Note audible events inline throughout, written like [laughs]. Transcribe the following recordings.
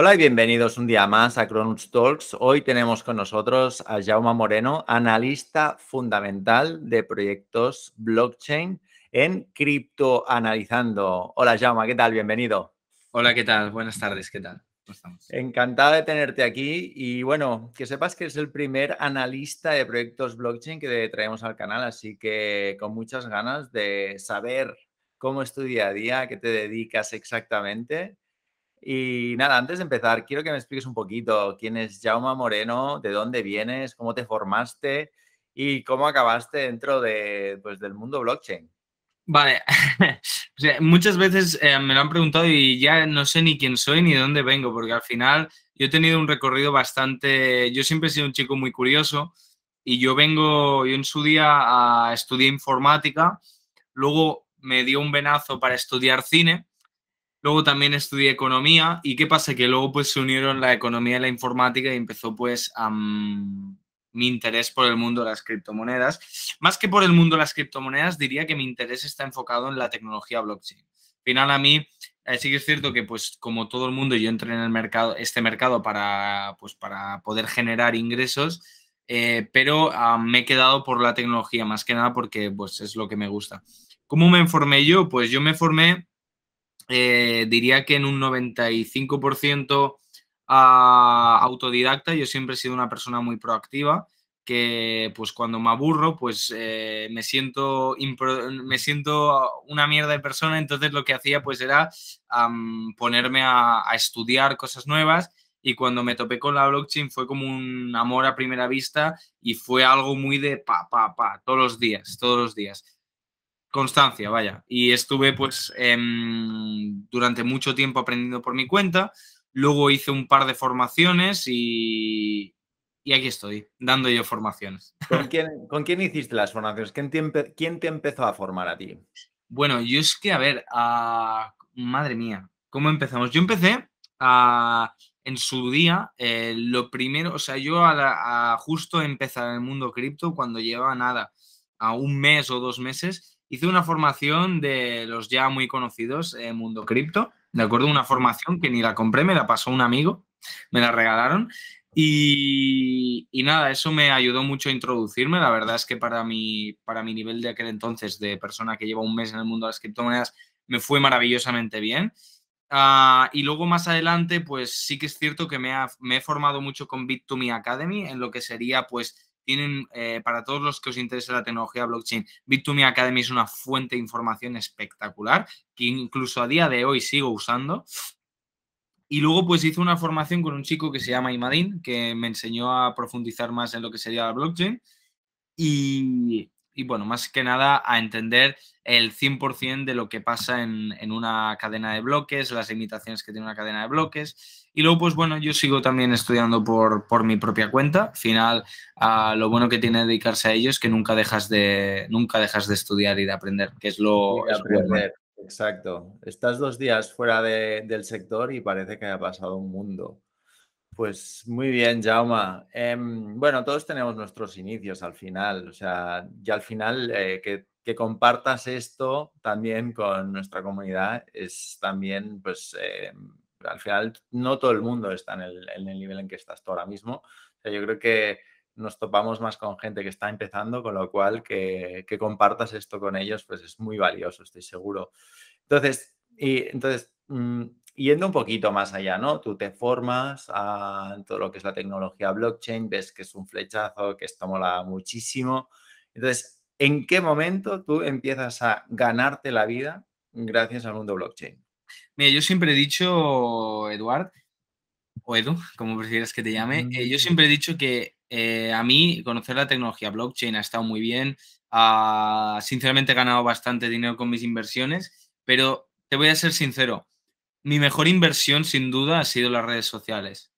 Hola y bienvenidos un día más a Cronuts Talks. Hoy tenemos con nosotros a Jaume Moreno, analista fundamental de proyectos blockchain en Cripto Analizando. Hola Jaume, ¿qué tal? Bienvenido. Hola, ¿qué tal? Buenas tardes, ¿qué tal? ¿Cómo estamos? Encantado de tenerte aquí y bueno, que sepas que es el primer analista de proyectos blockchain que traemos al canal, así que con muchas ganas de saber cómo es tu día a día, qué te dedicas exactamente y nada, antes de empezar, quiero que me expliques un poquito quién es Jaume Moreno, de dónde vienes, cómo te formaste y cómo acabaste dentro de, pues, del mundo blockchain. Vale, [laughs] muchas veces eh, me lo han preguntado y ya no sé ni quién soy ni de dónde vengo, porque al final yo he tenido un recorrido bastante, yo siempre he sido un chico muy curioso y yo vengo, yo en su día estudié informática, luego me dio un venazo para estudiar cine Luego también estudié economía y qué pasa que luego pues se unieron la economía y la informática y empezó pues mi interés por el mundo de las criptomonedas. Más que por el mundo de las criptomonedas, diría que mi interés está enfocado en la tecnología blockchain. Al final a mí eh, sí que es cierto que pues como todo el mundo yo entré en el mercado, este mercado para, pues, para poder generar ingresos, eh, pero me he quedado por la tecnología más que nada porque pues es lo que me gusta. ¿Cómo me informé yo? Pues yo me formé eh, diría que en un 95% ah, autodidacta. Yo siempre he sido una persona muy proactiva que pues cuando me aburro pues eh, me siento me siento una mierda de persona. Entonces lo que hacía pues era ponerme a, estudiar cosas nuevas. Y cuando me topé con la blockchain fue como un amor a primera vista y fue algo muy de pa pa pa todos los días todos los días constancia, vaya. Y estuve pues em, durante mucho tiempo aprendiendo por mi cuenta. Luego hice un par de formaciones y, y aquí estoy, dando yo formaciones. ¿Con [laughs] quién, ¿Con quién hiciste las formaciones? ¿Quién te, ¿Quién te, empezó a formar a ti? Bueno, yo es que, a ver, madre mía, ¿cómo empezamos? Yo empecé a, en su día, eh, lo primero, o sea, yo a, justo empezar en el mundo cripto cuando llevaba nada, a un mes o dos meses, hice una formación de los ya muy conocidos en Mundo Cripto, ¿de acuerdo? Una formación que ni la compré, me la pasó un amigo, me la regalaron. Y, nada, eso me ayudó mucho a introducirme. La verdad es que para mi, para mi nivel de aquel entonces, de persona que lleva un mes en el mundo de las criptomonedas, me fue maravillosamente bien. Ah, y luego más adelante, pues sí que es cierto que me, me he formado mucho con Bit2Me Academy, en lo que sería pues tienen, eh, para todos los que os interese la tecnología blockchain, Bit2Me Academy es una fuente de información espectacular que incluso a día de hoy sigo usando. Y luego pues hice una formación con un chico que se llama Imadin, que me enseñó a profundizar más en lo que sería la blockchain. Y, y bueno, más que nada a entender el 100% de lo que pasa en, en, una cadena de bloques, las limitaciones que tiene una cadena de bloques. Y luego, pues bueno, yo sigo también estudiando por, por mi propia cuenta. Al final, uh, lo bueno que tiene dedicarse a ello es que nunca dejas de, nunca dejas de estudiar y de aprender, que es lo... Aprender. Exacto. Estás dos días fuera de, del sector y parece que haya pasado un mundo. Pues muy bien, Jauma. Eh, bueno, todos tenemos nuestros inicios al final, o sea, ya al final eh, que, compartas esto también con nuestra comunidad es también, pues, eh, al final no todo el mundo está en el, nivel en que estás tú ahora mismo. O sea, yo creo que nos topamos más con gente que está empezando, con lo cual que, compartas esto con ellos, pues es muy valioso, estoy seguro. Entonces, y, entonces mmm, yendo un poquito más allá, ¿no? Tú te formas a todo lo que es la tecnología blockchain, ves que es un flechazo, que esto mola muchísimo. Entonces, ¿en qué momento tú empiezas a ganarte la vida gracias al mundo blockchain? Mira, yo siempre he dicho, Eduard, o Edu, como prefieras que te llame, eh, yo siempre he dicho que eh, a mí conocer la tecnología blockchain ha estado muy bien. Uh, sinceramente he ganado bastante dinero con mis inversiones, pero te voy a ser sincero, mi mejor inversión sin duda ha sido las redes sociales.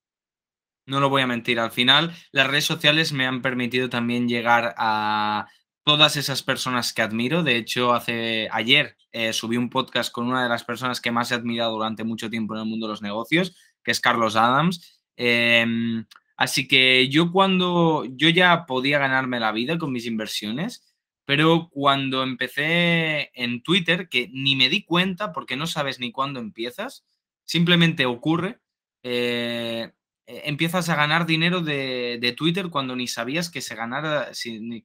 No lo voy a mentir, al final las redes sociales me han permitido también llegar a todas esas personas que admiro. De hecho, hace ayer eh, subí un podcast con una de las personas que más he admirado durante mucho tiempo en el mundo de los negocios, que es Carlos Adams. Eh, así que yo cuando yo ya podía ganarme la vida con mis inversiones, pero cuando empecé en Twitter, que ni me di cuenta porque no sabes ni cuándo empiezas, simplemente ocurre, eh, empiezas a ganar dinero de, Twitter cuando ni sabías que se ganara,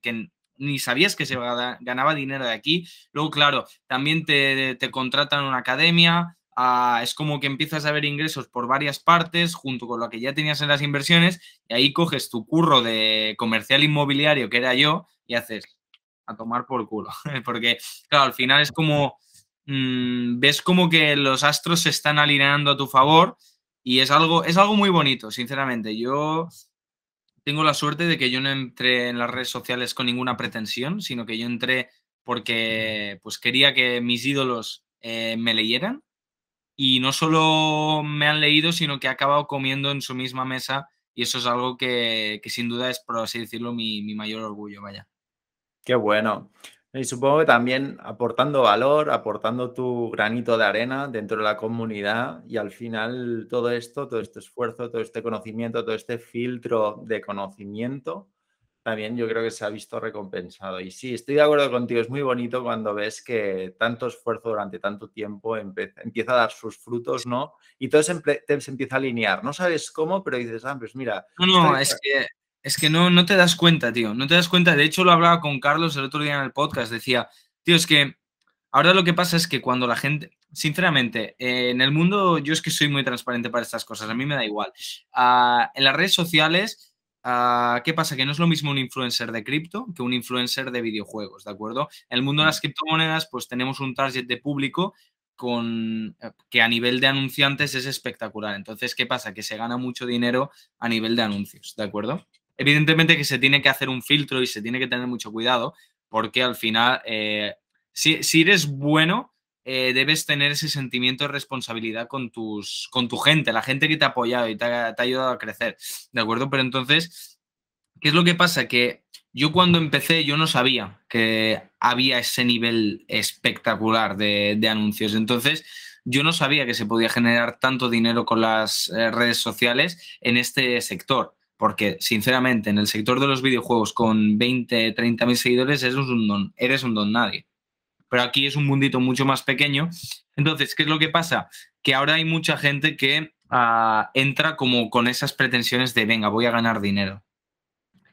que ni sabías que se ganaba dinero de aquí. Luego, claro, también te, te contratan una academia, ah, es como que empiezas a ver ingresos por varias partes junto con lo que ya tenías en las inversiones y ahí coges tu curro de comercial inmobiliario, que era yo, y haces a tomar por culo. [laughs] Porque, claro, al final es como, mm, ves como que los astros se están alineando a tu favor y es algo, es algo muy bonito, sinceramente. Yo tengo la suerte de que yo no entré en las redes sociales con ninguna pretensión, sino que yo entré porque pues quería que mis ídolos eh, me leyeran y no solo me han leído, sino que he acabado comiendo en su misma mesa y eso es algo que, sin duda es, por así decirlo, mi, mi mayor orgullo, vaya. Qué bueno. Y supongo que también aportando valor, aportando tu granito de arena dentro de la comunidad y al final todo esto, todo este esfuerzo, todo este conocimiento, todo este filtro de conocimiento, también yo creo que se ha visto recompensado. Y sí, estoy de acuerdo contigo, es muy bonito cuando ves que tanto esfuerzo durante tanto tiempo empieza a dar sus frutos, ¿no? Y todo se, empieza a alinear. No sabes cómo, pero dices, ah, pues mira. No, no, es que es que no, no te das cuenta, tío. No te das cuenta. De hecho, lo hablaba con Carlos el otro día en el podcast. Decía, tío, es que ahora lo que pasa es que cuando la gente, sinceramente, eh, en el mundo yo es que soy muy transparente para estas cosas. A mí me da igual. Ah, en las redes sociales, ah, ¿qué pasa? Que no es lo mismo un influencer de cripto que un influencer de videojuegos, ¿de acuerdo? En el mundo de las criptomonedas, pues tenemos un target de público con, eh, que a nivel de anunciantes es espectacular. Entonces, ¿qué pasa? Que se gana mucho dinero a nivel de anuncios, ¿de acuerdo? Evidentemente que se tiene que hacer un filtro y se tiene que tener mucho cuidado porque al final, eh, si, eres bueno, eh, debes tener ese sentimiento de responsabilidad con, tus, con tu gente, la gente que te ha apoyado y te ha, ayudado a crecer, ¿de acuerdo? Pero entonces, ¿qué es lo que pasa? Que yo cuando empecé yo no sabía que había ese nivel espectacular de, anuncios. Entonces, yo no sabía que se podía generar tanto dinero con las eh, redes sociales en este sector porque sinceramente en el sector de los videojuegos con 20, 30 mil seguidores eres un don, eres un don nadie. Pero aquí es un mundito mucho más pequeño. Entonces, ¿qué es lo que pasa? Que ahora hay mucha gente que ah, entra como con esas pretensiones de, venga, voy a ganar dinero.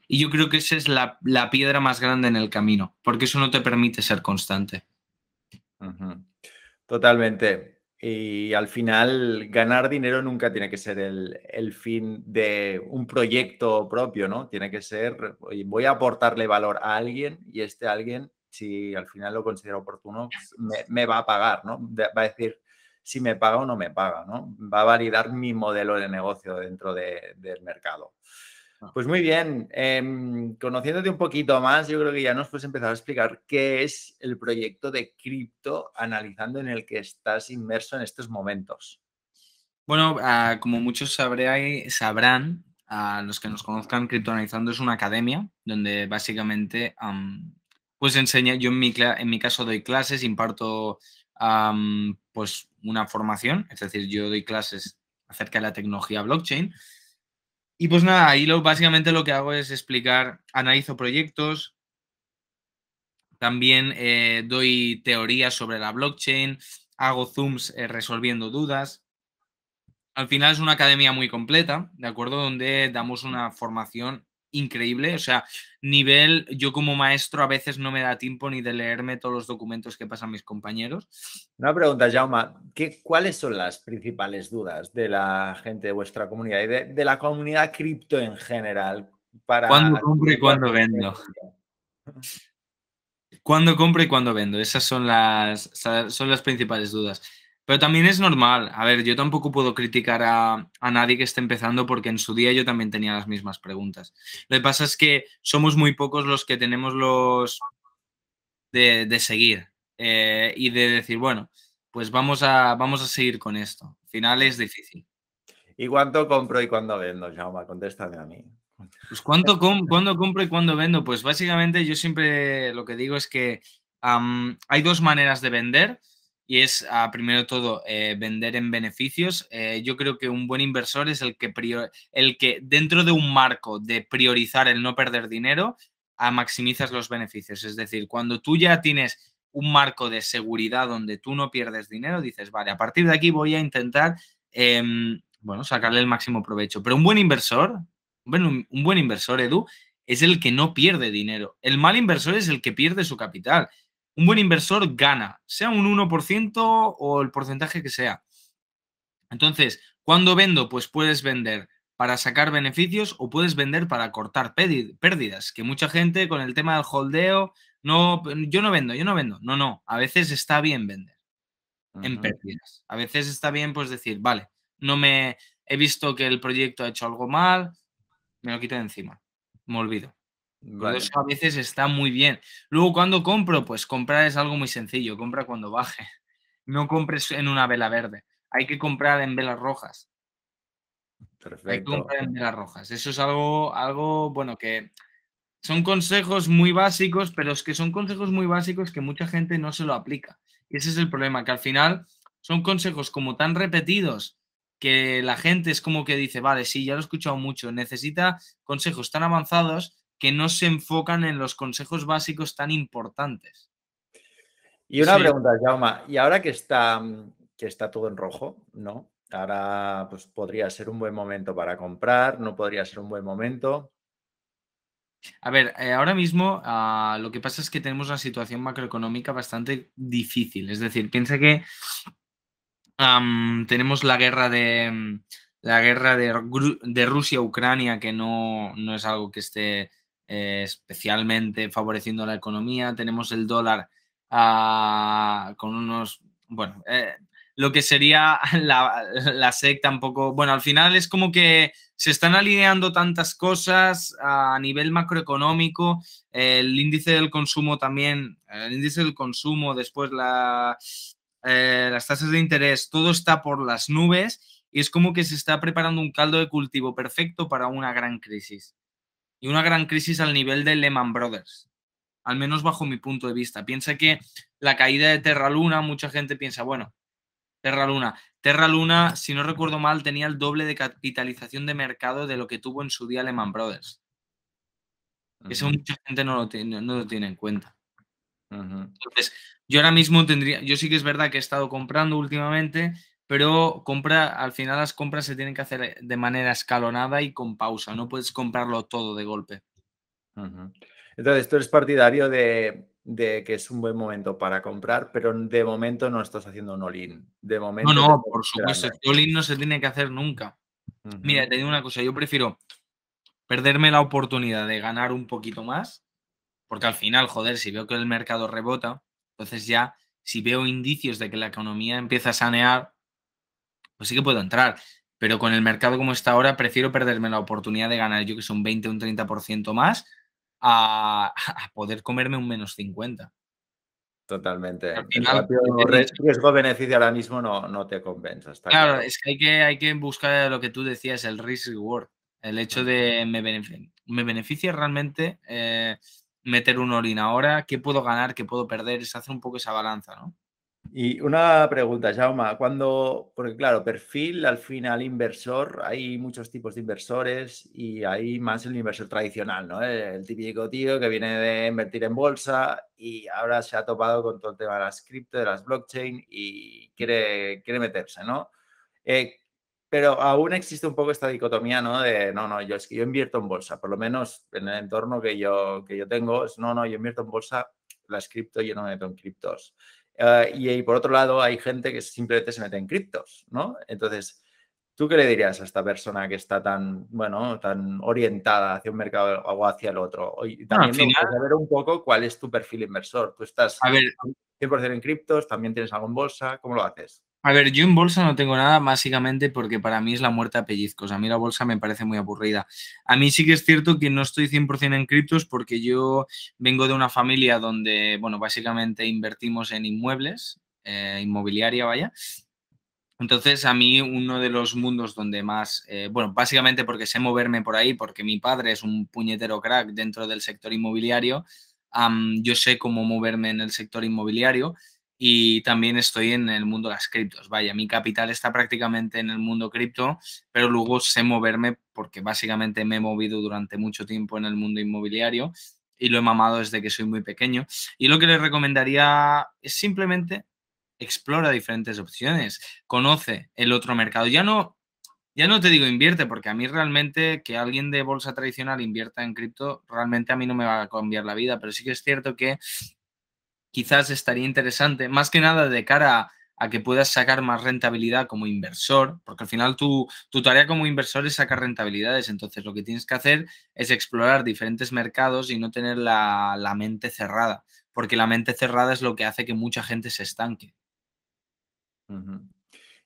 Y yo creo que esa es la, piedra más grande en el camino, porque eso no te permite ser constante. Totalmente. Y al final, ganar dinero nunca tiene que ser el, fin de un proyecto propio, ¿no? Tiene que ser, voy a aportarle valor a alguien y este alguien, si al final lo considera oportuno, pues me, va a pagar, ¿no? Va a decir si me paga o no me paga, ¿no? Va a validar mi modelo de negocio dentro del mercado. Ah. Pues muy bien, em, conociéndote un poquito más, yo creo que ya nos puedes empezar a explicar qué es el proyecto de cripto analizando en el que estás inmerso en estos momentos. Bueno, ah, como muchos sabrán, a los que nos conozcan, Criptoanalizando es una academia donde básicamente pues enseña, yo en mi, en mi caso doy clases, imparto pues una formación, es decir, yo doy clases acerca de la tecnología blockchain y pues nada, ahí lo, básicamente lo que hago es explicar, analizo proyectos, también eh, doy teorías sobre la blockchain, hago zooms eh, resolviendo dudas. Al final es una academia muy completa, ¿de acuerdo? Donde damos una formación increíble. O sea, nivel, yo como maestro a veces no me da tiempo ni de leerme todos los documentos que pasan mis compañeros. Una pregunta, Jauma, ¿qué, ¿cuáles son las principales dudas de la gente de vuestra comunidad y de, la comunidad cripto en general? Para ¿Cuándo compro y cuándo vendo? ¿Cuándo compro y cuándo vendo? Esas son las, son las principales dudas. Pero también es normal. A ver, yo tampoco puedo criticar a, nadie que esté empezando porque en su día yo también tenía las mismas preguntas. Lo que pasa es que somos muy pocos los que tenemos los de, seguir eh, y de decir, bueno, pues vamos a, vamos a seguir con esto. Al final es difícil. ¿Y cuánto compro y cuándo vendo, Jaume? Contéstame a mí. Pues ¿cuánto [laughs] cuándo compro y cuándo vendo? Pues básicamente yo siempre lo que digo es que hay dos maneras de vender y es, ah, primero todo, eh, vender en beneficios. Eh, yo creo que un buen inversor es el que, el que dentro de un marco de priorizar el no perder dinero, a maximizas los beneficios. Es decir, cuando tú ya tienes un marco de seguridad donde tú no pierdes dinero, dices, vale, a partir de aquí voy a intentar em, bueno, sacarle el máximo provecho. Pero un buen inversor, bueno, un buen inversor, Edu, es el que no pierde dinero. El mal inversor es el que pierde su capital. Un buen inversor gana, sea un 1% o el porcentaje que sea. Entonces, cuando vendo? Pues puedes vender para sacar beneficios o puedes vender para cortar pérdidas, que mucha gente con el tema del holdeo, no, yo no vendo, yo no vendo. No, no, a veces está bien vender en pérdidas. A veces está bien pues decir, vale, no me he visto que el proyecto ha hecho algo mal, me lo quito de encima, me olvido. Eso a veces está muy bien. Luego cuando compro, pues comprar es algo muy sencillo, compra cuando baje. [laughs] No compres en una vela verde hay que comprar en velas rojas. Perfecto. Hay que comprar en velas rojas. Eso es algo, algo, bueno, que son consejos muy básicos, pero es que son consejos muy básicos que mucha gente no se lo aplica. Y ese es el problema, que al final son consejos como tan repetidos que la gente es como que dice, vale, sí, ya lo he escuchado mucho, necesita consejos tan avanzados que no se enfocan en los consejos básicos tan importantes. Y una pregunta, Jauma, y ahora que está que está todo en rojo, ¿no? Ahora pues podría ser un buen momento para comprar, no podría ser un buen momento. A ver, eh, ahora mismo ah, lo que pasa es que tenemos una situación macroeconómica bastante difícil. Es decir, piensa que tenemos la guerra de la guerra de, Rusia-Ucrania, que no, es algo que esté eh, especialmente favoreciendo la economía. Tenemos el dólar ah, con unos, bueno, eh, lo que sería [laughs] la, la, SEC tampoco. Bueno, al final es como que se están alineando tantas cosas a nivel macroeconómico, el índice del consumo también, el índice del consumo, después eh, las tasas de interés, todo está por las nubes y es como que se está preparando un caldo de cultivo perfecto para una gran crisis. Y una gran crisis al nivel de Lehman Brothers, al menos bajo mi punto de vista. Piensa que la caída de Terra Luna, mucha gente piensa, bueno, Terra Luna. Terra Luna, si no recuerdo mal, tenía el doble de capitalización de mercado de lo que tuvo en su día Lehman Brothers. Eso mucha gente no lo, tiene, no lo tiene en cuenta. Entonces, yo ahora mismo tendría, yo sí que es verdad que he estado comprando últimamente, pero compra, al final las compras se tienen que hacer de manera escalonada y con pausa, no puedes comprarlo todo de golpe. Entonces, tú eres partidario de de que es un buen momento para comprar, pero de momento no estás haciendo un all-in. De momento. No, no, por supuesto. El all-in no se tiene que hacer nunca. Mira, te digo una cosa, yo prefiero perderme la oportunidad de ganar un poquito más, porque al final, joder, si veo que el mercado rebota, entonces ya, si veo indicios de que la economía empieza a sanear, pues sí que puedo entrar. Pero con el mercado como está ahora, prefiero perderme la oportunidad de ganar, yo que son un 20 o un 30% más, a, poder comerme un menos 50. Totalmente. el riesgo-beneficio ahora mismo no, no te convence. claro, es que hay, que hay que buscar lo que tú decías, el risk-reward. El hecho de me, me beneficia realmente eh, meter un all ahora, qué puedo ganar, qué puedo perder, es hacer un poco esa balanza, ¿no? Y una pregunta, Jauma, cuando, porque claro, perfil al final inversor, hay muchos tipos de inversores y hay más el inversor tradicional, ¿no? El típico tío que viene de invertir en bolsa y ahora se ha topado con todo el tema de las cripto, de las blockchain y quiere, quiere meterse, ¿no? Eh, pero aún existe un poco esta dicotomía, ¿no? De, no, no, yo es que yo invierto en bolsa, por lo menos en el entorno que yo, que yo tengo, es, no, no, yo invierto en bolsa, las cripto, yo no me meto en criptos. Ah, y, por otro lado, hay gente que simplemente se mete en criptos, ¿no? Entonces, ¿tú qué le dirías a esta persona que está tan, bueno, tan orientada hacia un mercado o hacia el otro? Y también final... saber un poco cuál es tu perfil inversor. Tú estás a ver, 100% en criptos, también tienes algo en bolsa, ¿cómo lo haces? A ver, yo en bolsa no tengo nada, básicamente porque para mí es la muerte a pellizcos. A mí la bolsa me parece muy aburrida. A mí sí que es cierto que no estoy 100% en criptos porque yo vengo de una familia donde, bueno, básicamente invertimos en inmuebles, eh, inmobiliaria, vaya. Entonces, a mí uno de los mundos donde más, eh, bueno, básicamente porque sé moverme por ahí, porque mi padre es un puñetero crack dentro del sector inmobiliario, yo sé cómo moverme en el sector inmobiliario y también estoy en el mundo de las criptos. Vaya, mi capital está prácticamente en el mundo cripto, pero luego sé moverme porque básicamente me he movido durante mucho tiempo en el mundo inmobiliario y lo he mamado desde que soy muy pequeño. Y lo que les recomendaría es simplemente explora diferentes opciones, conoce el otro mercado. Ya no ya no te digo invierte, porque a mí realmente que alguien de bolsa tradicional invierta en cripto, realmente a mí no me va a cambiar la vida, pero sí que es cierto que quizás estaría interesante, más que nada de cara a, que puedas sacar más rentabilidad como inversor, porque al final tu, tu, tarea como inversor es sacar rentabilidades, entonces lo que tienes que hacer es explorar diferentes mercados y no tener la, la mente cerrada, porque la mente cerrada es lo que hace que mucha gente se estanque.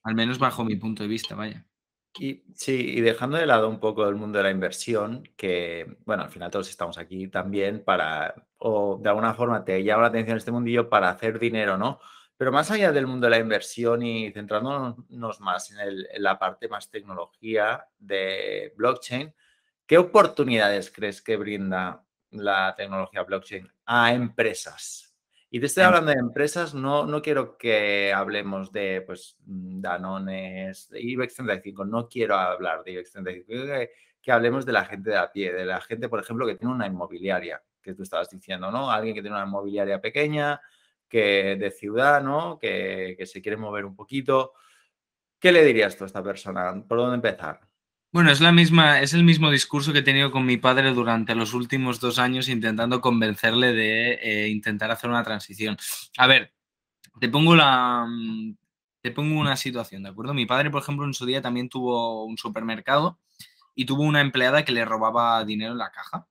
Al menos bajo mi punto de vista, vaya. Y, sí, y dejando de lado un poco el mundo de la inversión, que, bueno, al final todos estamos aquí también para, o de alguna forma te llama la atención este mundillo para hacer dinero, ¿no? Pero más allá del mundo de la inversión y centrándonos más en, en la parte más tecnología de blockchain, ¿qué oportunidades crees que brinda la tecnología blockchain a empresas? Y te estoy hablando de empresas, no, no quiero que hablemos de pues, mm, Danones, de IBEX 35, no quiero hablar de IBEX 35, que, que hablemos de la gente de a pie, de la gente, por ejemplo, que tiene una inmobiliaria, que tú estabas diciendo, ¿no? Alguien que tiene una inmobiliaria pequeña, que de ciudad, ¿no? Que, que se quiere mover un poquito. ¿Qué le dirías tú a esta persona? ¿Por dónde empezar? Bueno, es la misma, es el mismo discurso que he tenido con mi padre durante los últimos dos años intentando convencerle de eh, intentar hacer una transición. A ver, te pongo la mm, te pongo una situación, ¿de acuerdo? Mi padre, por ejemplo, en su día también tuvo un supermercado y tuvo una empleada que le robaba dinero en la caja.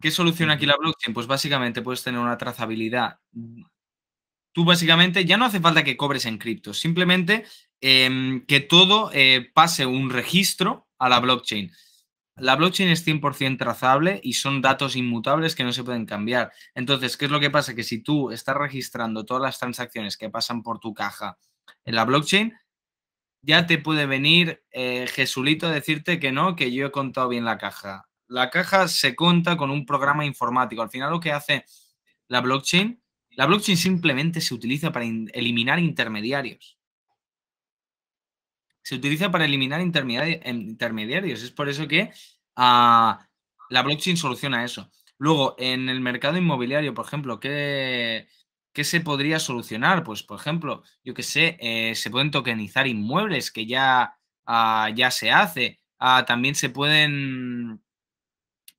¿Qué soluciona aquí la blockchain? Pues básicamente puedes tener una trazabilidad. Tú básicamente ya no hace falta que cobres en cripto, simplemente Em, que todo eh, pase un registro a la blockchain. La blockchain es 100% trazable y son datos inmutables que no se pueden cambiar. Entonces, ¿qué es lo que pasa? Que si tú estás registrando todas las transacciones que pasan por tu caja en la blockchain, ya te puede venir eh, Jesulito a decirte que no, que yo he contado bien la caja. La caja se cuenta con un programa informático. Al final lo que hace la blockchain, la blockchain simplemente se utiliza para eliminar intermediarios se utiliza para eliminar intermediarios. Es por eso que ah, la blockchain soluciona eso. Luego, en el mercado inmobiliario, por ejemplo, ¿qué, qué se podría solucionar? Pues, por ejemplo, yo que sé, eh, se pueden tokenizar inmuebles, que ya, ah, ya se hace. Ah, también se pueden,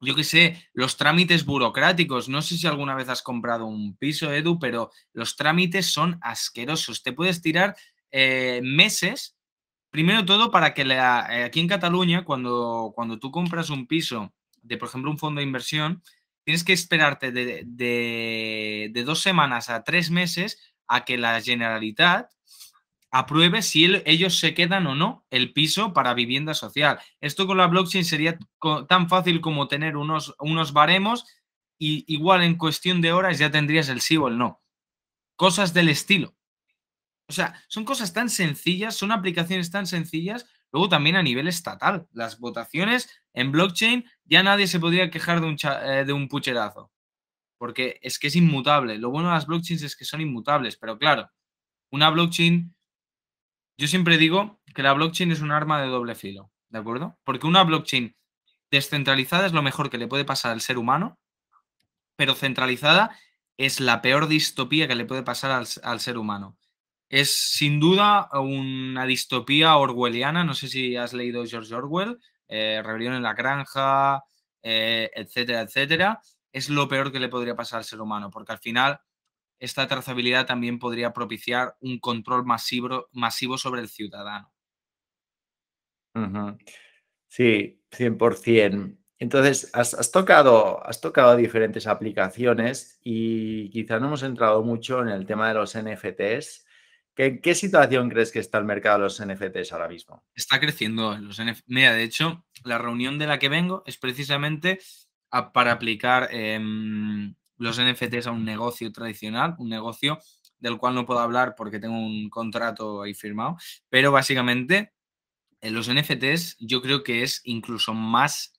yo que sé, los trámites burocráticos. No sé si alguna vez has comprado un piso, Edu, pero los trámites son asquerosos. Te puedes tirar eh, meses Primero todo, para que eh, aquí en Cataluña, cuando, cuando tú compras un piso de, por ejemplo, un fondo de inversión, tienes que esperarte de, dos semanas a tres meses a que la Generalitat apruebe si ellos se quedan o no el piso para vivienda social. Esto con la blockchain sería tan fácil como tener unos, unos baremos y igual en cuestión de horas ya tendrías el sí o el no. Cosas del estilo. O sea, son cosas tan sencillas, son aplicaciones tan sencillas. Luego también a nivel estatal, las votaciones en blockchain, ya nadie se podría quejar de un, eh, de un pucherazo. Porque es que es inmutable. Lo bueno de las blockchains es que son inmutables. Pero claro, una blockchain, yo siempre digo que la blockchain es un arma de doble filo. ¿De acuerdo? Porque una blockchain descentralizada es lo mejor que le puede pasar al ser humano, pero centralizada es la peor distopía que le puede pasar al ser humano. Es sin duda una distopía orwelliana. No sé si has leído George Orwell, eh, Rebelión en la Granja, eh, etcétera, etcétera. Es lo peor que le podría pasar al ser humano, porque al final esta trazabilidad también podría propiciar un control masivo, masivo sobre el ciudadano. Sí, 100%. Entonces, has, tocado, has tocado diferentes aplicaciones y quizá no hemos entrado mucho en el tema de los NFTs. ¿En qué situación crees que está el mercado de los NFTs ahora mismo? Está creciendo los NFTs. Mira, de hecho, la reunión de la que vengo es precisamente para aplicar em, los NFTs a un negocio tradicional, un negocio del cual no puedo hablar porque tengo un contrato ahí firmado, pero básicamente en los NFTs yo creo que es incluso más,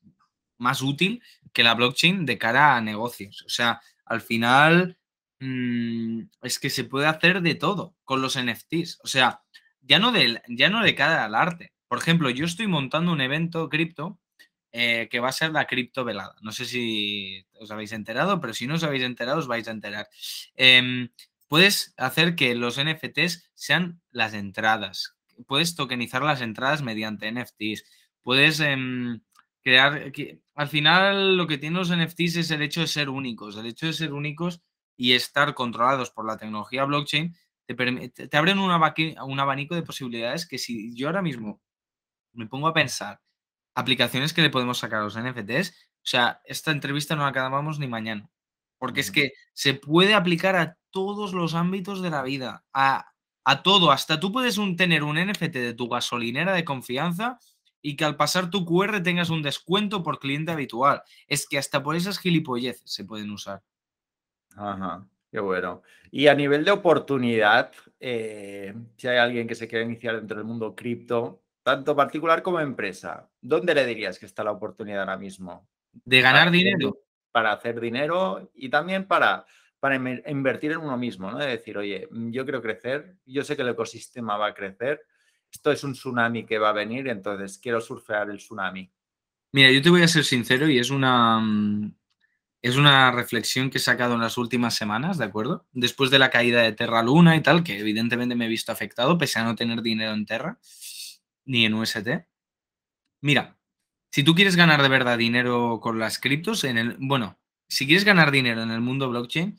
más útil que la blockchain de cara a negocios. O sea, al final Mm, es que se puede hacer de todo con los NFTs. O sea, ya no de, ya no cara al arte. Por ejemplo, yo estoy montando un evento cripto eh, que va a ser la cripto velada. No sé si os habéis enterado, pero si no os habéis enterado, os vais a enterar. Em, puedes hacer que los NFTs sean las entradas. puedes tokenizar las entradas mediante NFTs. Puedes em, crear. Que, al final, lo que tienen los NFTs es el hecho de ser únicos. El hecho de ser únicos y estar controlados por la tecnología blockchain te, te abren un abanico de posibilidades que si yo ahora mismo me pongo a pensar aplicaciones que le podemos sacar a los NFTs, o sea, esta entrevista no la acabamos ni mañana. Porque es que se puede aplicar a todos los ámbitos de la vida, a, todo. Hasta tú puedes tener un NFT de tu gasolinera de confianza y que al pasar tu QR tengas un descuento por cliente habitual. Es que hasta por esas gilipolleces se pueden usar. Ajá, qué bueno. Y a nivel de oportunidad, eh, si hay alguien que se quiera iniciar dentro del mundo cripto, tanto particular como empresa, ¿dónde le dirías que está la oportunidad ahora mismo? De ganar dinero. Para hacer dinero y también para, para invertir en uno mismo, ¿no? De decir, oye, mm, yo quiero crecer, yo sé que el ecosistema va a crecer, esto es un tsunami que va a venir, entonces quiero surfear el tsunami. Mira, yo te voy a ser sincero y es una, mm, es una reflexión que he sacado en las últimas semanas, ¿de acuerdo? Después de la caída de Terra Luna y tal, que evidentemente me he visto afectado, pese a no tener dinero en Terra ni en UST. Mira, si tú quieres ganar de verdad dinero con las criptos, en el, bueno, si quieres ganar dinero en el mundo blockchain,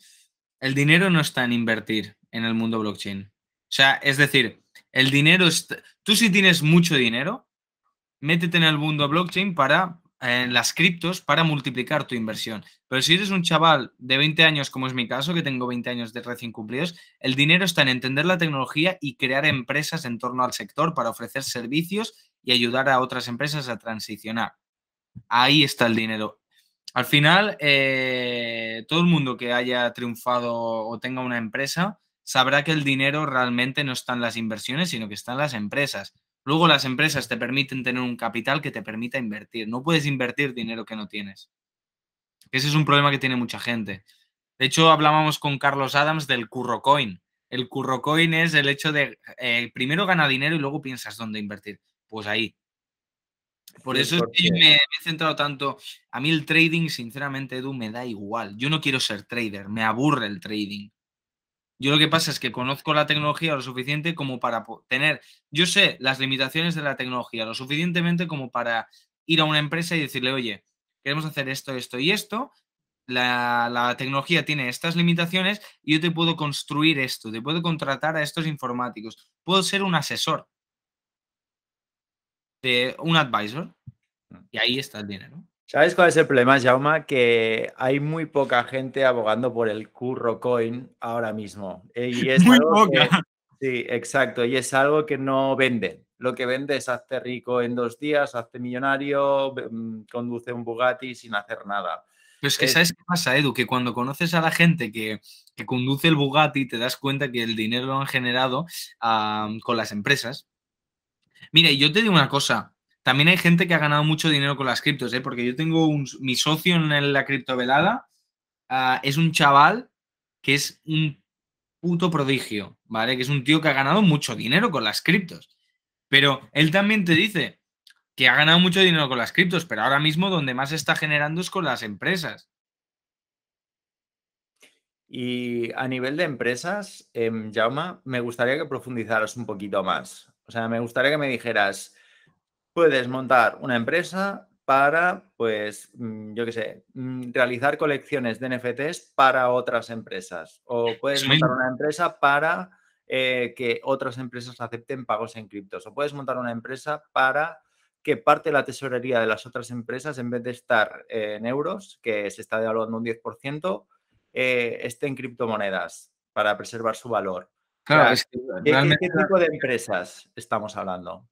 el dinero no está en invertir en el mundo blockchain. O sea, es decir, el dinero, está, tú si tienes mucho dinero, métete en el mundo blockchain para en las criptos para multiplicar tu inversión. Pero si eres un chaval de 20 años, como es mi caso, que tengo 20 años de recién cumplidos, el dinero está en entender la tecnología y crear empresas en torno al sector para ofrecer servicios y ayudar a otras empresas a transicionar. Ahí está el dinero. Al final, eh, todo el mundo que haya triunfado o tenga una empresa sabrá que el dinero realmente no está en las inversiones, sino que está en las empresas. Luego las empresas te permiten tener un capital que te permita invertir. No puedes invertir dinero que no tienes. Ese es un problema que tiene mucha gente. De hecho, hablábamos con Carlos Adams del curro coin. El curro coin es el hecho de eh, primero gana dinero y luego piensas dónde invertir. Pues ahí. Por eso es que me, me, he centrado tanto. A mí el trading, sinceramente, Edu, me da igual. Yo no quiero ser trader, me aburre el trading. Yo lo que pasa es que conozco la tecnología lo suficiente como para tener, yo sé las limitaciones de la tecnología lo suficientemente como para ir a una empresa y decirle, oye, queremos hacer esto, esto y esto, la, tecnología tiene estas limitaciones y yo te puedo construir esto, te puedo contratar a estos informáticos, puedo ser un asesor un advisor y ahí está el dinero. ¿Sabes cuál es el problema, Jauma? Que hay muy poca gente abogando por el curro coin ahora mismo. Eh, y es muy poca. sí, exacto. Y es algo que no vende. Lo que vende es hazte rico en dos días, hazte millonario, mm, conduce un Bugatti sin hacer nada. Pero es que, ¿sabes qué pasa, Edu? Que cuando conoces a la gente que, conduce el Bugatti, te das cuenta que el dinero lo han generado con las empresas. Mira, yo te digo una cosa, también hay gente que ha ganado mucho dinero con las criptos, ¿eh? porque yo tengo un, mi socio en la criptovelada, uh, es un chaval que es un puto prodigio, ¿vale? Que es un tío que ha ganado mucho dinero con las criptos. Pero él también te dice que ha ganado mucho dinero con las criptos, pero ahora mismo donde más está generando es con las empresas. Y a nivel de empresas, eh, Jauma, me gustaría que profundizaras un poquito más. O sea, me gustaría que me dijeras, puedes montar una empresa para, pues, mm, yo qué sé, mm, realizar colecciones de NFTs para otras empresas. O puedes montar una empresa para eh, que otras empresas acepten pagos en criptos. O puedes montar una empresa para que parte de la tesorería de las otras empresas, en vez de estar en euros, que se está devaluando un 10%, eh, esté en criptomonedas para preservar su valor. Claro, ¿qué tipo de empresas estamos hablando?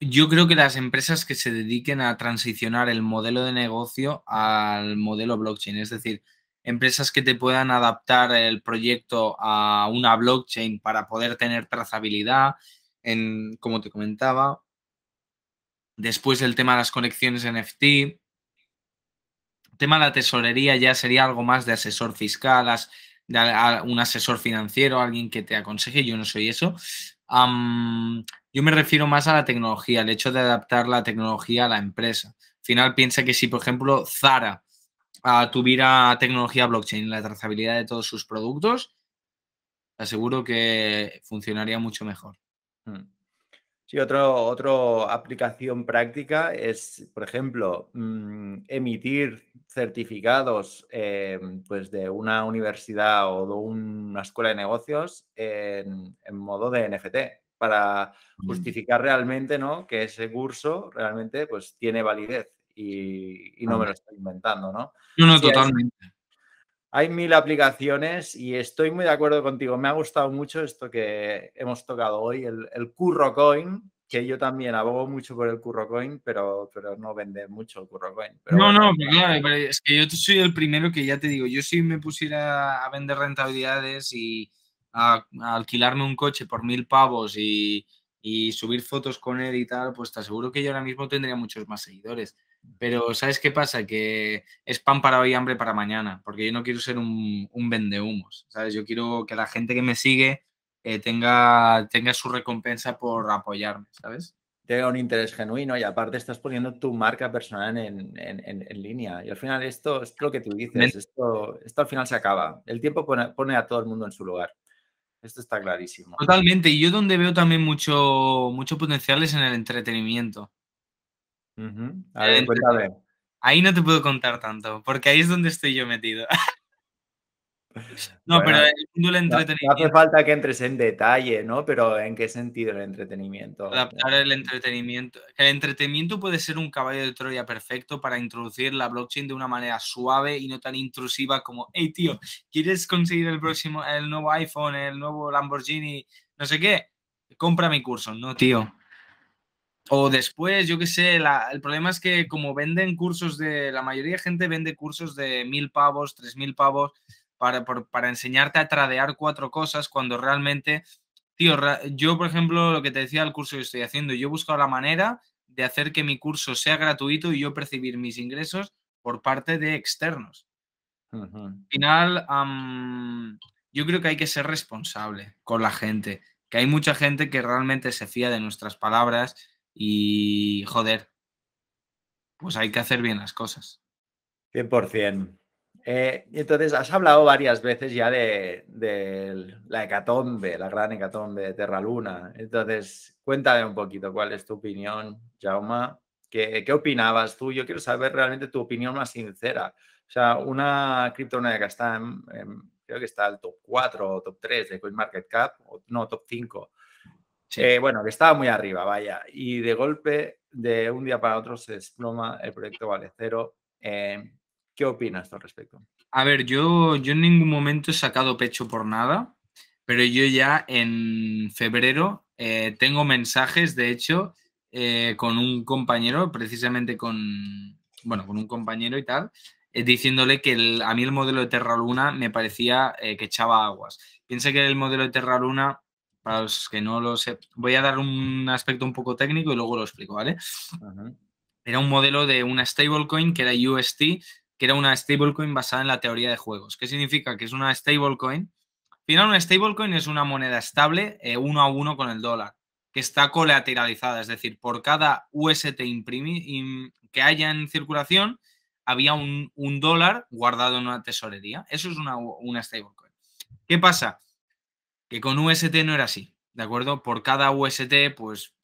Yo creo que las empresas que se dediquen a transicionar el modelo de negocio al modelo blockchain, es decir, empresas que te puedan adaptar el proyecto a una blockchain para poder tener trazabilidad, en, como te comentaba. Después el tema de las conexiones NFT. El tema de la tesorería ya sería algo más de asesor fiscal, de un asesor financiero, alguien que te aconseje. Yo no soy eso. Yo me refiero más a la tecnología, el hecho de adaptar la tecnología a la empresa. Al final piensa que si, por ejemplo, Zara ah, tuviera tecnología blockchain, la trazabilidad de todos sus productos, aseguro que funcionaría mucho mejor. Hmm. Sí, otra aplicación práctica es, por ejemplo, mm, emitir certificados eh, pues de una universidad o de una escuela de negocios en, modo de NFT para justificar realmente ¿no? que ese curso realmente pues, tiene validez y, no me lo estoy inventando, ¿no? No, no, totalmente. Hay mil aplicaciones y estoy muy de acuerdo contigo. Me ha gustado mucho esto que hemos tocado hoy, el, el Curro Coin, que yo también abogo mucho por el Curro Coin, pero, pero no vende mucho el Curro Coin. no, no, claro, es que yo soy el primero que ya te digo, yo si me pusiera a vender rentabilidades y a, alquilarme un coche por mil pavos y, y subir fotos con él y tal, pues te aseguro que yo ahora mismo tendría muchos más seguidores. Pero ¿sabes qué pasa? Que es pan para hoy, hambre para mañana, porque yo no quiero ser un, un vendehumos, ¿sabes? Yo quiero que la gente que me sigue eh, tenga, tenga su recompensa por apoyarme, ¿sabes? Tenga un interés genuino y aparte estás poniendo tu marca personal en, en, en, línea. Y al final esto es lo que tú dices, esto, esto al final se acaba. El tiempo pone, pone a todo el mundo en su lugar. Esto está clarísimo. Totalmente. Y yo donde veo también mucho, mucho potencial es en el entretenimiento. Ahí no te puedo contar tanto, porque ahí es donde estoy yo metido. [laughs] No, pero el mundo del entretenimiento. No, hace falta que entres en detalle, ¿no? Pero ¿en qué sentido el entretenimiento? Adaptar el entretenimiento. El entretenimiento puede ser un caballo de Troya perfecto para introducir la blockchain de una manera suave y no tan intrusiva como, hey, tío, ¿quieres conseguir el próximo, el nuevo iPhone, el nuevo Lamborghini, no sé qué? Compra mi curso. No, tío. O después, yo qué sé, el problema es que como venden cursos de, la mayoría de gente vende cursos de mil pavos, tres mil pavos, para, para enseñarte a tradear cuatro cosas cuando realmente, tío, yo por ejemplo, lo que te decía el curso que estoy haciendo, yo he buscado la manera de hacer que mi curso sea gratuito y yo percibir mis ingresos por parte de externos. Al final, yo creo que hay que ser responsable con la gente, que hay mucha gente que realmente se fía de nuestras palabras y joder, pues hay que hacer bien las cosas. 100%. Eh, entonces, has hablado varias veces ya de, la hecatombe, la gran hecatombe de Terra Luna. Entonces, cuéntame un poquito cuál es tu opinión, Jauma. ¿Qué, ¿Qué, opinabas tú? Yo quiero saber realmente tu opinión más sincera. O sea, una criptomoneda que está en, creo que está al top 4 o top 3 de CoinMarketCap, o no, top 5. Eh, bueno, que estaba muy arriba, vaya. Y de golpe, de un día para otro, se desploma el proyecto Vale Cero. Eh, ¿Qué opinas al respecto? A ver, yo, yo en ningún momento he sacado pecho por nada, pero yo ya en febrero eh, tengo mensajes, de hecho, con un compañero, precisamente con, bueno, con un compañero y tal, diciéndole que a mí el modelo de Terra Luna me parecía que echaba aguas. Piensa que el modelo de Terra Luna para los que no lo sé, voy a dar un aspecto un poco técnico y luego lo explico, ¿vale? Era un modelo de una stablecoin que era UST, que era una stablecoin basada en la teoría de juegos. ¿Qué significa? Que es una stablecoin. Al final, una stablecoin es una moneda estable eh, uno a uno con el dólar, que está colateralizada, es decir, por cada UST que haya en circulación, había un, dólar guardado en una tesorería. Eso es una, una stablecoin. ¿Qué pasa? que con UST no era así, ¿de acuerdo? Por cada UST, pues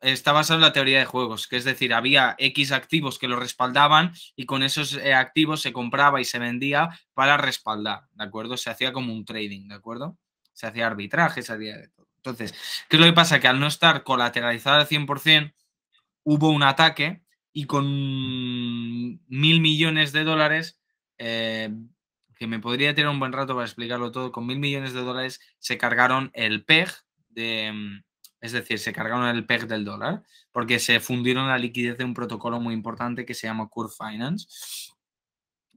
está basado en la teoría de juegos, que es decir, había X activos que lo respaldaban y con esos eh, activos se compraba y se vendía para respaldar, ¿de acuerdo? Se hacía como un trading, ¿de acuerdo? Se hacía arbitraje, se hacía de todo. Entonces, ¿qué es lo que pasa? Que al no estar colateralizado al 100%, hubo un ataque y con mil millones de dólares eh, que me podría tener un buen rato para explicarlo todo, con mil millones de dólares se cargaron el PEG, de, mm, es decir, se cargaron el PEG del dólar, porque se fundieron la liquidez de un protocolo muy importante que se llama Curve Finance.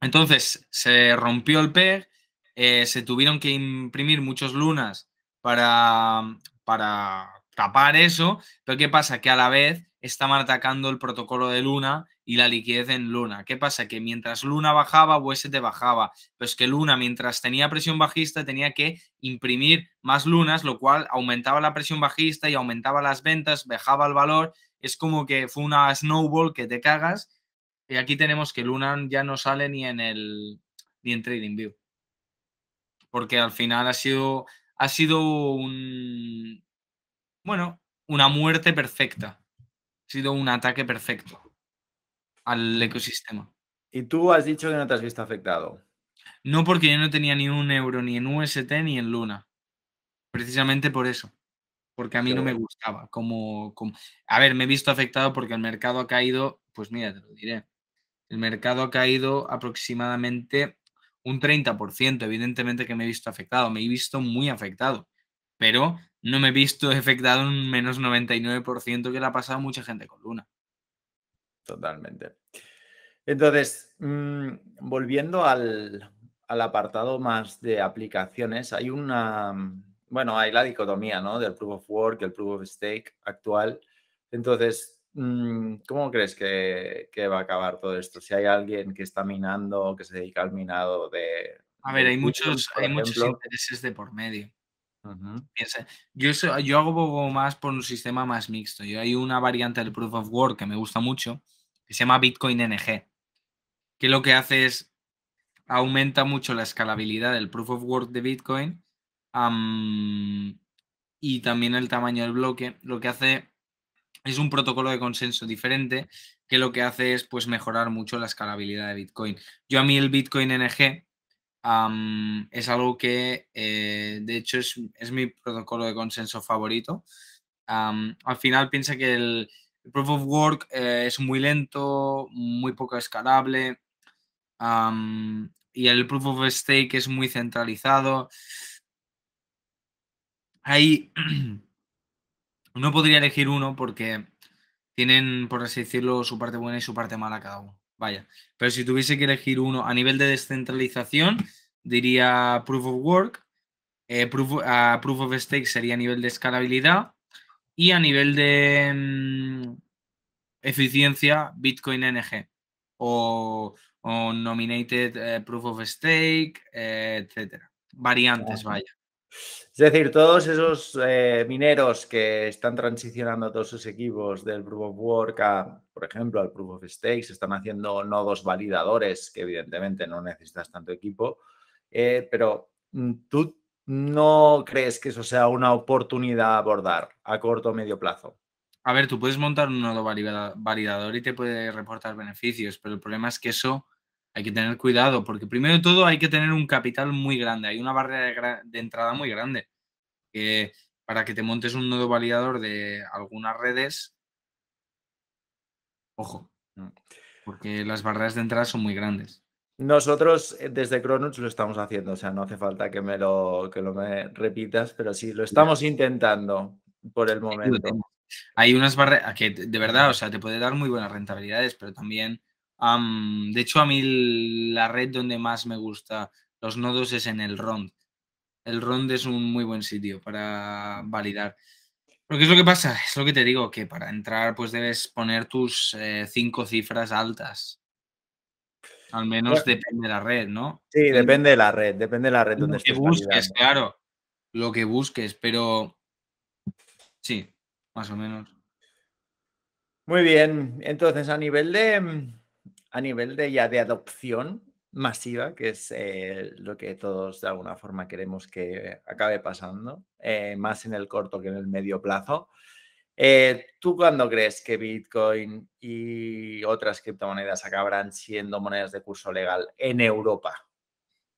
Entonces, se rompió el PEG, eh, se tuvieron que imprimir muchos lunas para, para tapar eso, pero ¿qué pasa? Que a la vez estaban atacando el protocolo de Luna y la liquidez en Luna. ¿Qué pasa? Que mientras Luna bajaba, UST bajaba. Pues que Luna, mientras tenía presión bajista, tenía que imprimir más lunas, lo cual aumentaba la presión bajista y aumentaba las ventas, bajaba el valor. Es como que fue una snowball que te cagas. Y aquí tenemos que Luna ya no sale ni en el ni en. Porque al final ha sido, ha sido un, bueno, una muerte perfecta. Ha sido un ataque perfecto al ecosistema. Y tú has dicho que no te has visto afectado. No porque yo no tenía ni un euro ni en UST ni en Luna. Precisamente por eso. Porque a mí no me gustaba. Como, como, A ver, me he visto afectado porque el mercado ha caído, pues mira, te lo diré. El mercado ha caído aproximadamente un 30%. Evidentemente que me he visto afectado. Me he visto muy afectado. Pero no me he visto [laughs] afectado un menos 99% que le ha pasado a mucha gente con Luna. Totalmente. Entonces, mm, volviendo al, apartado más de aplicaciones, hay una, mm, bueno, hay la dicotomía, ¿no? Del proof of work, el proof of stake actual. Entonces, mm, ¿cómo crees que, va a acabar todo esto? Si hay alguien que está minando, que se dedica al minado de... A ver, hay muchos, hay muchos intereses de por medio. Yo, yo hago más por un sistema más mixto. Hay una variante del proof of work que me gusta mucho, que se llama Bitcoin NG, que lo que hace es aumenta mucho la escalabilidad del proof of work de Bitcoin y también el tamaño del bloque. Lo que hace es un protocolo de consenso diferente que lo que hace es pues mejorar mucho la escalabilidad de Bitcoin. Yo a mí el Bitcoin NG es algo que eh, de hecho es, mi protocolo de consenso favorito. al final piensa que el, proof of work eh, es muy lento, muy poco escalable y el proof of stake es muy centralizado. Ahí [clears throat] no podría elegir uno porque tienen, por así decirlo, su parte buena y su parte mala cada uno. Vaya. Pero si tuviese que elegir uno a nivel de descentralización, diría Proof of Work. Eh, proof, of Stake sería a nivel de escalabilidad. Y a nivel de mm, eficiencia, Bitcoin NG. O, Nominated eh, Proof of Stake, eh, etcétera. Variantes, vaya. Es decir, todos esos eh, mineros que están transicionando todos sus equipos del Proof of Work a, por ejemplo, al Proof of Stake, se están haciendo nodos validadores, que evidentemente no necesitas tanto equipo, eh, pero mm, tú no crees que eso sea una oportunidad a abordar a corto o medio plazo. A ver, tú puedes montar un nodo validador y te puede reportar beneficios, pero el problema es que eso hay que tener cuidado, porque primero de todo hay que tener un capital muy grande, hay una barrera de, entrada muy grande. Que para que te montes un nodo validador de algunas redes, ojo, porque las barreras de entrada son muy grandes. Nosotros eh, desde Cronuts lo estamos haciendo, o sea, no hace falta que me lo, que lo me repitas, pero sí, lo estamos intentando por el momento. Hay unas barreras que de verdad, o sea, te puede dar muy buenas rentabilidades, pero también de hecho, a mí la red donde más me gusta los nodos es en el ROND. El ROND es un muy buen sitio para validar. Pero ¿qué es lo que pasa? Es lo que te digo, que para entrar pues debes poner tus eh, cinco cifras altas. Al menos depende de la red, ¿no? Sí, depende de la red, depende de la red donde estés busques, claro. Lo que busques, pero sí, más o menos. Muy bien. Entonces, a nivel de, a nivel de ya de adopción masiva, que es eh, lo que todos de alguna forma queremos que acabe pasando, eh, más en el corto que en el medio plazo. Eh, ¿Tú cuándo crees que Bitcoin y otras criptomonedas acabarán siendo monedas de curso legal en Europa?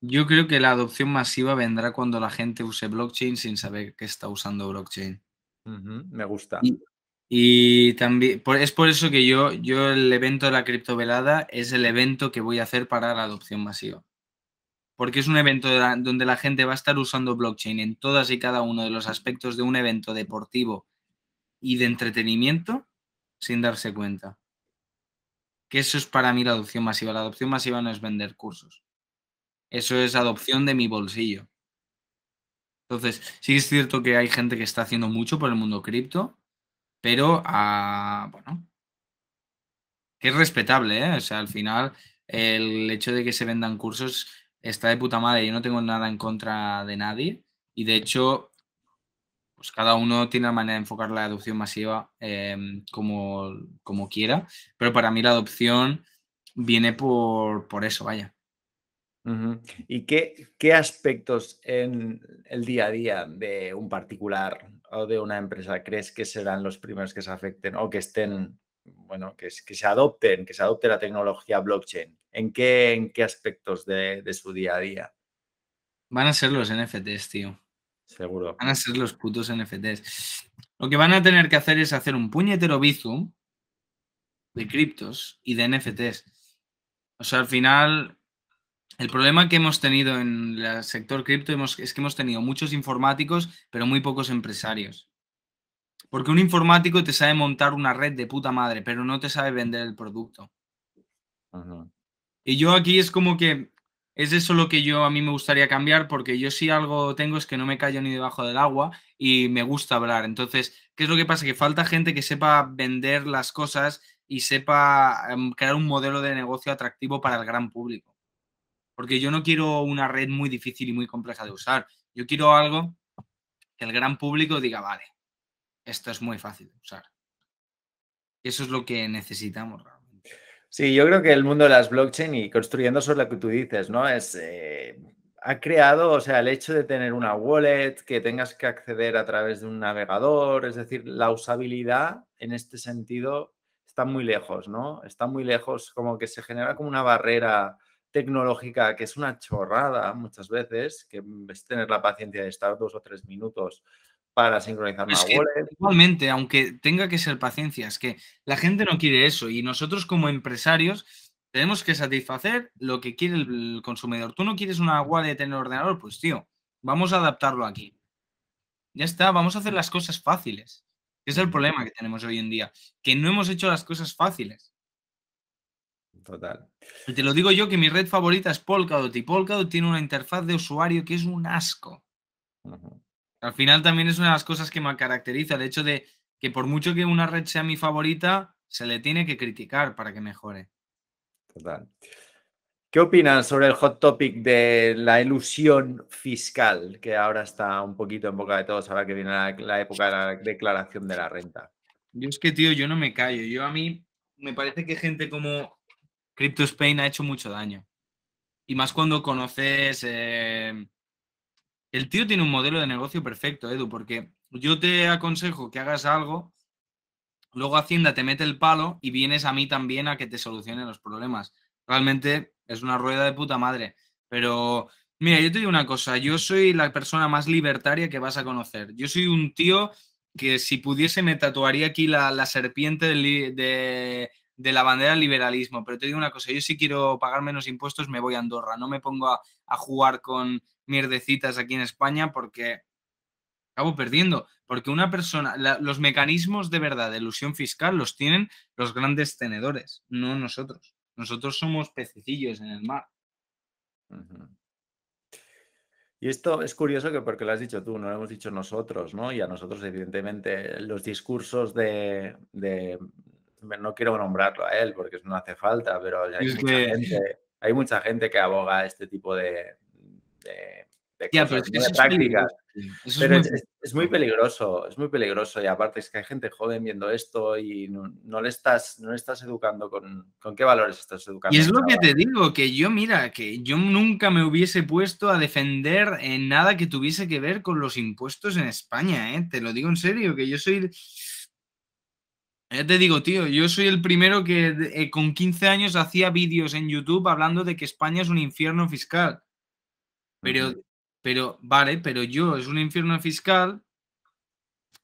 Yo creo que la adopción masiva vendrá cuando la gente use blockchain sin saber que está usando blockchain. me gusta. Y también es por eso que yo, yo el evento de la criptovelada es el evento que voy a hacer para la adopción masiva. Porque es un evento donde la gente va a estar usando blockchain en todas y cada uno de los aspectos de un evento deportivo y de entretenimiento sin darse cuenta. Que eso es para mí la adopción masiva. La adopción masiva no es vender cursos. Eso es adopción de mi bolsillo. Entonces, sí es cierto que hay gente que está haciendo mucho por el mundo cripto, pero ah, bueno, que es respetable, ¿eh? O sea, al final el hecho de que se vendan cursos está de puta madre. Yo no tengo nada en contra de nadie y de hecho, pues cada uno tiene la manera de enfocar la adopción masiva em, como, como quiera, pero para mí la adopción viene por, por eso, vaya. ¿Y qué, qué, aspectos en el día a día de un particular o de una empresa crees que serán los primeros que se afecten o que estén, bueno, que, que se adopten, que se adopte la tecnología blockchain? ¿En qué, en qué aspectos de, de su día a día? Van a ser los NFTs, tío. Seguro. Van a ser los putos NFTs. Lo que van a tener que hacer es hacer un puñetero bizum de criptos y de NFTs. O sea, al final, el problema que hemos tenido en el sector cripto es que hemos tenido muchos informáticos, pero muy pocos empresarios. Porque un informático te sabe montar una red de puta madre, pero no te sabe vender el producto. Y yo aquí es como que es eso lo que yo a mí me gustaría cambiar, porque yo si algo tengo es que no me callo ni debajo del agua y me gusta hablar. Entonces, ¿qué es lo que pasa? Que falta gente que sepa vender las cosas y sepa em, crear un modelo de negocio atractivo para el gran público. Porque yo no quiero una red muy difícil y muy compleja de usar. Yo quiero algo que el gran público diga, vale, esto es muy fácil de usar. Eso es lo que necesitamos realmente. Sí, yo creo que el mundo de las blockchain y construyendo sobre lo que tú dices, ¿no? Es, eh, ha creado, o sea, el hecho de tener una wallet, que tengas que acceder a través de un navegador, es decir, la usabilidad en este sentido está muy lejos, ¿no? Está muy lejos, como que se genera como una barrera tecnológica que es una chorrada muchas veces, que es tener la paciencia de estar dos o tres minutos para sincronizar una wallet. Igualmente, aunque tenga que ser paciencia, es que la gente no quiere eso y nosotros como empresarios tenemos que satisfacer lo que quiere el consumidor. Tú no quieres una wallet en el ordenador, pues tío, vamos a adaptarlo aquí. Ya está, vamos a hacer las cosas fáciles. Es el problema que tenemos hoy en día, que no hemos hecho las cosas fáciles. Total. Te lo digo yo que mi red favorita es Polkadot y Polkadot tiene una interfaz de usuario que es un asco. Al final también es una de las cosas que me caracteriza, el hecho de que por mucho que una red sea mi favorita, se le tiene que criticar para que mejore. Total. ¿Qué opinas sobre el hot topic de la ilusión fiscal, que ahora está un poquito en boca de todos, ahora que viene la, época de la declaración de la renta? Yo es que, tío, yo no me callo. Yo a mí me parece que gente como Crypto Spain ha hecho mucho daño. Y más cuando conoces... Eh, el tío tiene un modelo de negocio perfecto, Edu, porque yo te aconsejo que hagas algo, luego Hacienda te mete el palo y vienes a mí también a que te solucione los problemas. Realmente es una rueda de puta madre. Pero, mira, yo te digo una cosa, yo soy la persona más libertaria que vas a conocer. Yo soy un tío que si pudiese me tatuaría aquí la, serpiente de, la bandera liberalismo. Pero te digo una cosa, yo si quiero pagar menos impuestos me voy a Andorra. No me pongo a, jugar con mierdecitas aquí en España porque acabo perdiendo. Porque una persona, los mecanismos de verdad de ilusión fiscal los tienen los grandes tenedores, no nosotros. Nosotros somos pececillos en el mar. Y esto es curioso que porque lo has dicho tú, no lo hemos dicho nosotros, ¿no? Y a nosotros, evidentemente, los discursos de, no quiero nombrarlo a él porque no hace falta, pero hay, mucha, gente, hay mucha gente que aboga este tipo de, pero es, muy peligroso, es muy peligroso y aparte es que hay gente joven viendo esto y no, le estás, no estás educando con, con qué valores estás educando. Y es lo que te digo, que yo mira, que yo nunca me hubiese puesto a defender en nada que tuviese que ver con los impuestos en España, ¿eh? te lo digo en serio, que yo soy... Ya te digo, tío, yo soy el primero que eh, con 15 años hacía vídeos en YouTube hablando de que España es un infierno fiscal. Pero pero, vale, pero yo es un infierno fiscal,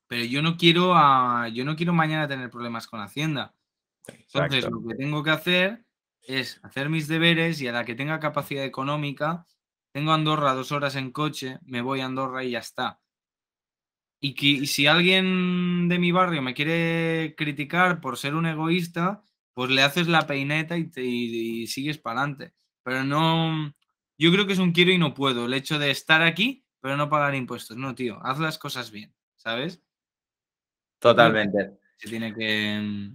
pero yo no quiero a, yo no quiero mañana tener problemas con Hacienda. Entonces, lo que tengo que hacer es hacer mis deberes y a la que tenga capacidad económica, tengo Andorra dos horas en coche, me voy a Andorra y ya está. Y, que, si alguien de mi barrio me quiere criticar por ser un egoísta, pues le haces la peineta y, y sigues para adelante. Pero no, yo creo que es un quiero y no puedo. El hecho de estar aquí, pero no pagar impuestos. No, tío, haz las cosas bien, ¿sabes? Totalmente. Se tiene que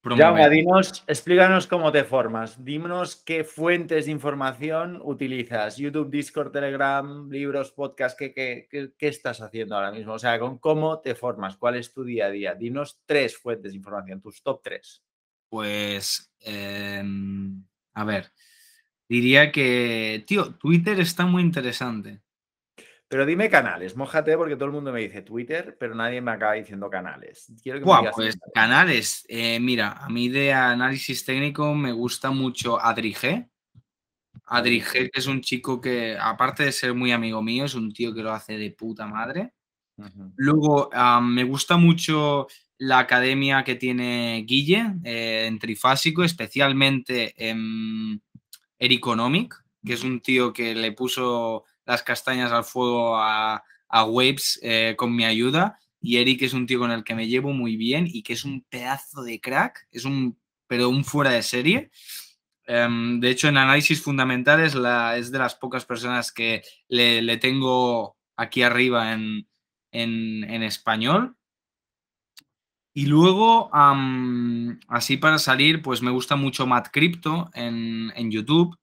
promover. dinos, explícanos cómo te formas. Dinos qué fuentes de información utilizas. YouTube, Discord, Telegram, libros, podcast. ¿qué, qué, estás haciendo ahora mismo? O sea, con cómo te formas. ¿Cuál es tu día a día? Dinos tres fuentes de información, tus top tres. Pues, em, a ver. Diría que, tío, Twitter está muy interesante. Pero dime canales, mójate porque todo el mundo me dice Twitter, pero nadie me acaba diciendo canales. Quiero que me digas pues canales. Eh, mira, a mí de análisis técnico me gusta mucho Adri G. Adri G, que es un chico que, aparte de ser muy amigo mío, es un tío que lo hace de puta madre. Luego, me gusta mucho la academia que tiene Guille eh, en Trifásico, especialmente en Ericonomic, que es un tío que le puso las castañas al fuego a, Waves eh, con mi ayuda. Y Eric es un tío con el que me llevo muy bien y que es un pedazo de crack, es un, pero un fuera de serie. Em, de hecho, en análisis fundamentales la, es de las pocas personas que le, tengo aquí arriba en, en, español. Y luego, así para salir, pues me gusta mucho Matt Crypto en, en YouTube.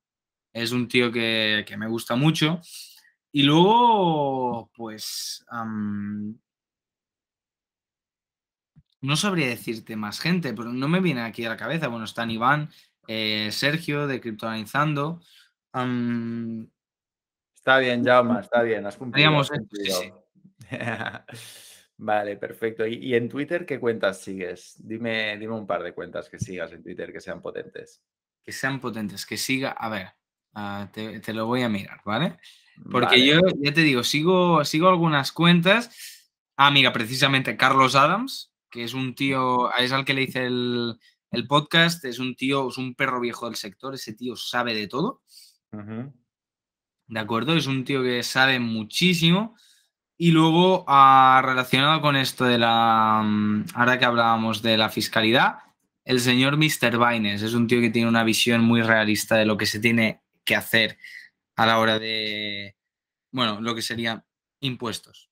Es un tío que, que, me gusta mucho. Y luego, pues... no sabría decirte más gente, pero no me viene aquí a la cabeza. Bueno, están Iván, eh, Sergio de Criptoanalizando. está bien, Jaume, está bien. Has cumplido. [laughs] vale, perfecto. ¿Y, en Twitter qué cuentas sigues? Dime, dime un par de cuentas que sigas en Twitter que sean potentes. Que sean potentes, que siga. A ver, ah, te, lo voy a mirar, ¿vale? Porque yo, ya te digo, sigo, sigo algunas cuentas. Ah, mira, precisamente Carlos Adams, que es un tío, es al que le hice el, podcast, es un tío, es un perro viejo del sector, ese tío sabe de todo. ¿De acuerdo? Es un tío que sabe muchísimo. Y luego, ah, relacionado con esto de la, mm, ahora que hablábamos de la fiscalidad, el señor Mr. Baines es un tío que tiene una visión muy realista de lo que se tiene que hacer a la hora de, bueno, lo que serían impuestos.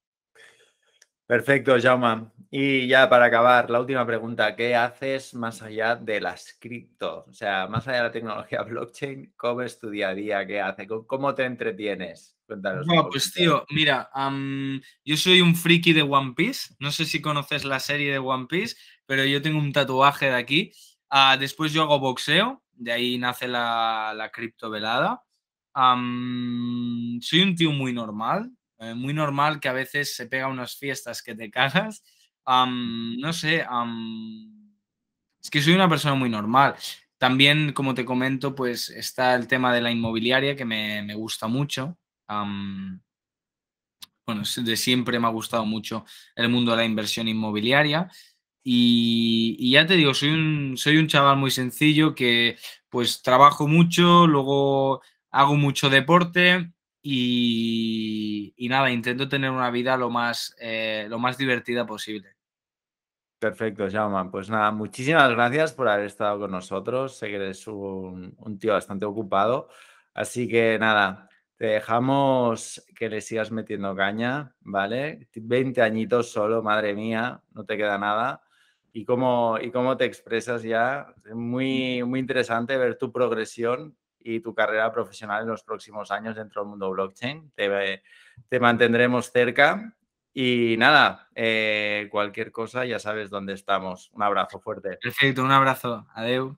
Perfecto, Jaume. Y ya para acabar, la última pregunta, ¿qué haces más allá de las cripto? O sea, más allá de la tecnología [laughs] blockchain, ¿cómo es tu día a día? ¿Qué haces? ¿Cómo te entretienes? Cuéntanos. pues tío, mira, yo soy un friki de One Piece. No sé si conoces la serie de One Piece, pero yo tengo un tatuaje de aquí. Ah, después yo hago boxeo, de ahí nace la, la criptovelada. soy un tío muy normal, eh, muy normal que a veces se pega unas fiestas que te cagas. no sé, es que soy una persona muy normal. También, como te comento, pues está el tema de la inmobiliaria que me, me gusta mucho. bueno, de siempre me ha gustado mucho el mundo de la inversión inmobiliaria. Y, ya te digo, soy un, soy un chaval muy sencillo que pues trabajo mucho, luego hago mucho deporte y, nada, intento tener una vida lo más, eh, lo más divertida posible. Perfecto, Jaume. Pues nada, muchísimas gracias por haber estado con nosotros. Sé que eres un tío bastante ocupado. Así que nada, te dejamos que le sigas metiendo caña, ¿vale? 20 añitos solo, madre mía, no te queda nada. Y cómo, y cómo te expresas ya, es muy, muy interesante ver tu progresión y tu carrera profesional en los próximos años dentro del mundo blockchain. Te, te mantendremos cerca y nada, eh, cualquier cosa ya sabes dónde estamos. Un abrazo fuerte. Perfecto, un abrazo. Adeu.